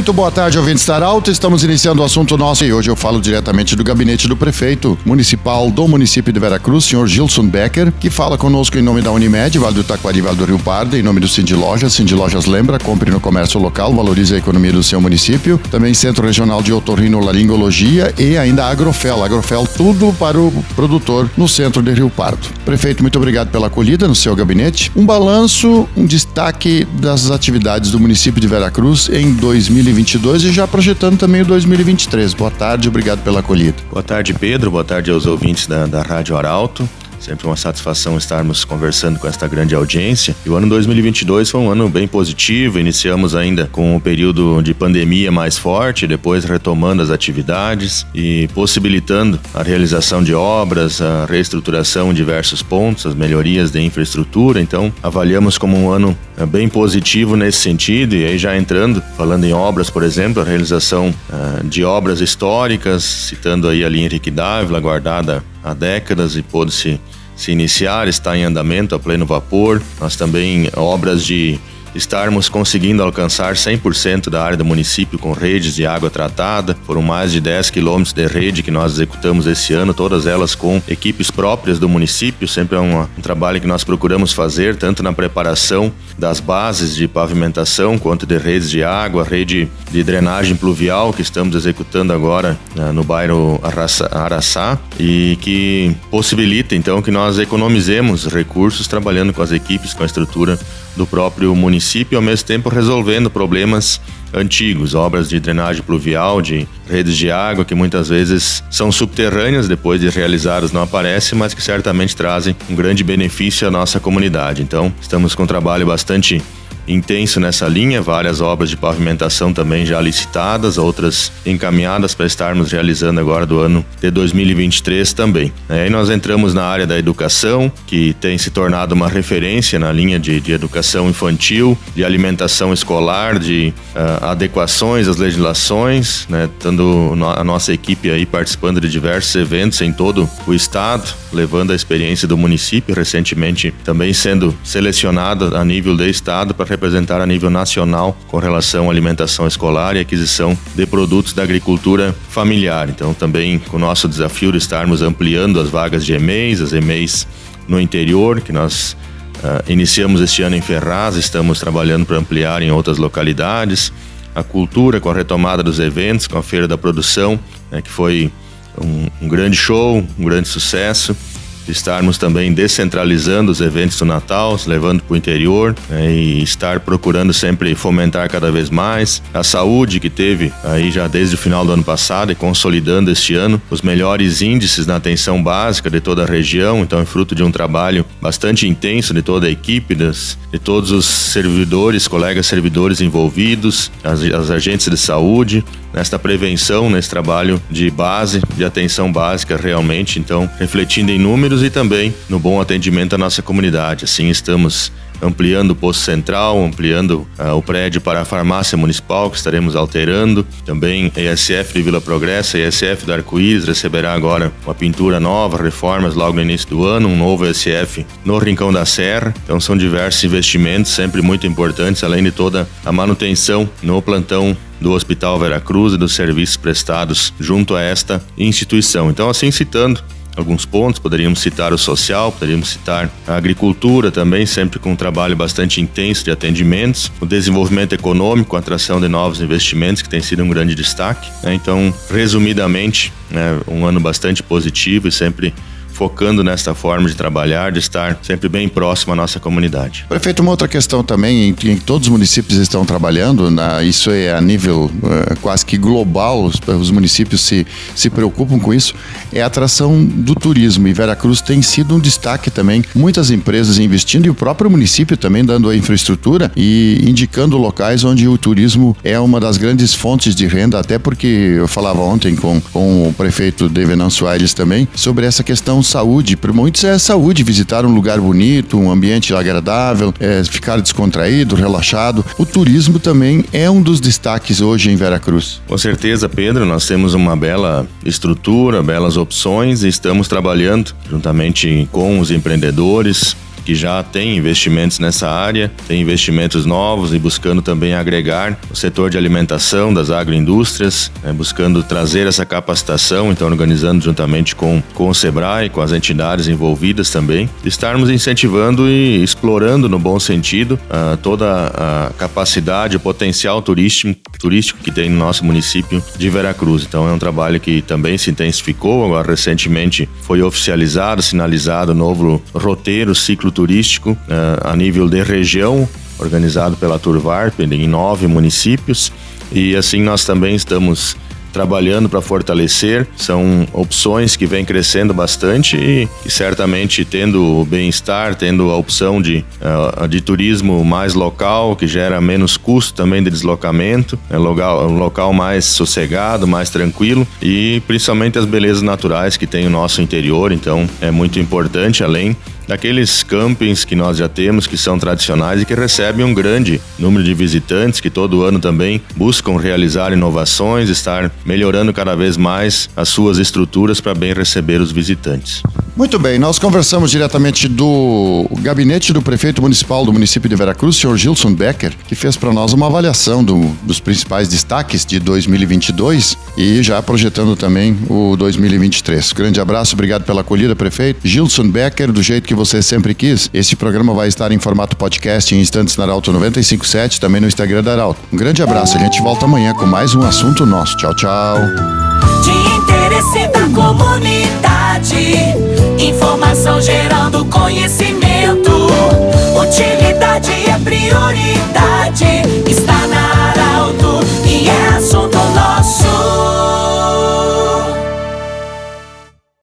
Muito boa tarde, ouvintes da Alto. Estamos iniciando o assunto nosso e hoje eu falo diretamente do gabinete do prefeito municipal do município de Veracruz, senhor Gilson Becker, que fala conosco em nome da Unimed, Vale do Taquari, Vale do Rio Pardo, em nome do Cindy Lojas. Cindy Lojas lembra, compre no comércio local, valorize a economia do seu município. Também Centro Regional de Otorrinolaringologia e ainda Agrofel. Agrofel, tudo para o produtor no centro de Rio Pardo. Prefeito, muito obrigado pela acolhida no seu gabinete. Um balanço, um destaque das atividades do município de Veracruz em 2020 2022 e já projetando também o 2023. Boa tarde, obrigado pela acolhida. Boa tarde, Pedro. Boa tarde aos ouvintes da, da Rádio Arauto. Sempre uma satisfação estarmos conversando com esta grande audiência. E o ano 2022 foi um ano bem positivo. Iniciamos ainda com um período de pandemia mais forte, depois retomando as atividades e possibilitando a realização de obras, a reestruturação em diversos pontos, as melhorias de infraestrutura. Então, avaliamos como um ano eh, bem positivo nesse sentido. E aí, já entrando, falando em obras, por exemplo, a realização uh, de obras históricas, citando aí a linha Henrique Dávila, guardada há décadas e pôde se, iniciar, está em andamento a pleno vapor. Nós também obras de estarmos conseguindo alcançar 100% da área do município com redes de água tratada. Foram mais de 10 quilômetros de rede que nós executamos esse ano, todas elas com equipes próprias do município. Sempre é um, um trabalho que nós procuramos fazer, tanto na preparação das bases de pavimentação quanto de redes de água, rede de drenagem pluvial que estamos executando agora né, no bairro Araçá e que possibilita então que nós economizemos recursos trabalhando com as equipes, com a estrutura do próprio município, ao mesmo tempo resolvendo problemas antigos, obras de drenagem pluvial, de redes de água que muitas vezes são subterrâneas, depois de realizadas não aparecem, mas que certamente trazem um grande benefício à nossa comunidade. Então, estamos com um trabalho bastante intenso nessa linha, várias obras de pavimentação também já licitadas, outras encaminhadas para estarmos realizando agora do ano de 2023 também. Aí nós entramos na área da educação, que tem se tornado uma referência na linha de, de educação infantil, de alimentação escolar, de uh, adequações às legislações, né, tendo a nossa equipe aí participando de diversos eventos em todo o estado, levando a experiência do município, recentemente também sendo selecionada a nível de estado para representar a nível nacional com relação à alimentação escolar e aquisição de produtos da agricultura familiar. Então, também com o nosso desafio de estarmos ampliando as vagas de EMEIs, as EMEIs no interior, que nós uh, iniciamos este ano em Ferraz, estamos trabalhando para ampliar em outras localidades. A cultura com a retomada dos eventos, com a Feira da Produção, né, que foi um, um grande show, um grande sucesso estarmos também descentralizando os eventos do Natal, levando para o interior né, e estar procurando sempre fomentar cada vez mais a saúde que teve aí já desde o final do ano passado e consolidando este ano os melhores índices na atenção básica de toda a região, então é fruto de um trabalho bastante intenso de toda a equipe, das, de todos os servidores, colegas servidores envolvidos, as, as agentes de saúde, nesta prevenção, nesse trabalho de base, de atenção básica realmente, então refletindo em números e também no bom atendimento à nossa comunidade. Assim estamos ampliando o posto central, ampliando uh, o prédio para a farmácia municipal, que estaremos alterando. Também ESF de Vila Progresso, ESF do Arco-Íris receberá agora uma pintura nova, reformas logo no início do ano, um novo ESF no Rincão da Serra. Então são diversos investimentos, sempre muito importantes, além de toda a manutenção no plantão do Hospital Veracruz e dos serviços prestados junto a esta instituição. Então, assim citando alguns pontos, poderíamos citar o social, poderíamos citar a agricultura também, sempre com um trabalho bastante intenso de atendimentos, o desenvolvimento econômico, a atração de novos investimentos, que tem sido um grande destaque. Né? Então, resumidamente, né, um ano bastante positivo e sempre focando nesta forma de trabalhar, de estar sempre bem próximo à nossa comunidade. Prefeito, uma outra questão também em que todos os municípios estão trabalhando, na, isso é a nível uh, quase que global, os, os, municípios se, se preocupam com isso, é a atração do turismo. E Veracruz tem sido um destaque também, muitas empresas investindo e o próprio município também dando a infraestrutura e indicando locais onde o turismo é uma das grandes fontes de renda, até porque eu falava ontem com, com o prefeito de Venâncio Aires também sobre essa questão saúde. Para muitos é saúde, visitar um lugar bonito, um ambiente agradável, é, ficar descontraído, relaxado. O turismo também é um dos destaques hoje em Veracruz. Com certeza, Pedro, nós temos uma bela estrutura, belas opções e estamos trabalhando juntamente com os empreendedores, que já tem investimentos nessa área, tem investimentos novos e buscando também agregar o setor de alimentação das agroindústrias, né, buscando trazer essa capacitação, então organizando juntamente com, com o SEBRAE, com as entidades envolvidas também, estarmos incentivando e explorando no bom sentido uh, toda a capacidade, o potencial turístico, turístico que tem no nosso município de Veracruz. Então é um trabalho que também se intensificou, agora recentemente foi oficializado, sinalizado o novo roteiro, ciclo turístico uh, a nível de região, organizado pela Turvarp em nove municípios. E assim nós também estamos trabalhando para fortalecer. São opções que vêm crescendo bastante e, e certamente tendo o bem-estar, tendo a opção de, uh, de turismo mais local, que gera menos custo também de deslocamento, é local, um local mais sossegado, mais tranquilo e principalmente as belezas naturais que tem o nosso interior. Então é muito importante, além daqueles campings que nós já temos, que são tradicionais e que recebem um grande número de visitantes, que todo ano também buscam realizar inovações, estar melhorando cada vez mais as suas estruturas para bem receber os visitantes. Muito bem, nós conversamos diretamente do gabinete do prefeito municipal do município de Veracruz, senhor Gilson Becker, que fez para nós uma avaliação do, dos principais destaques de 2022 e já projetando também o 2023. Grande abraço, obrigado pela acolhida, prefeito. Gilson Becker, do jeito que você sempre quis. Este programa vai estar em formato podcast em instantes na Arauto 957, também no Instagram da Arauto. Um grande abraço, a gente volta amanhã com mais um assunto nosso. Tchau, tchau. De interesse da comunidade, informação gerando conhecimento. Utilidade é prioridade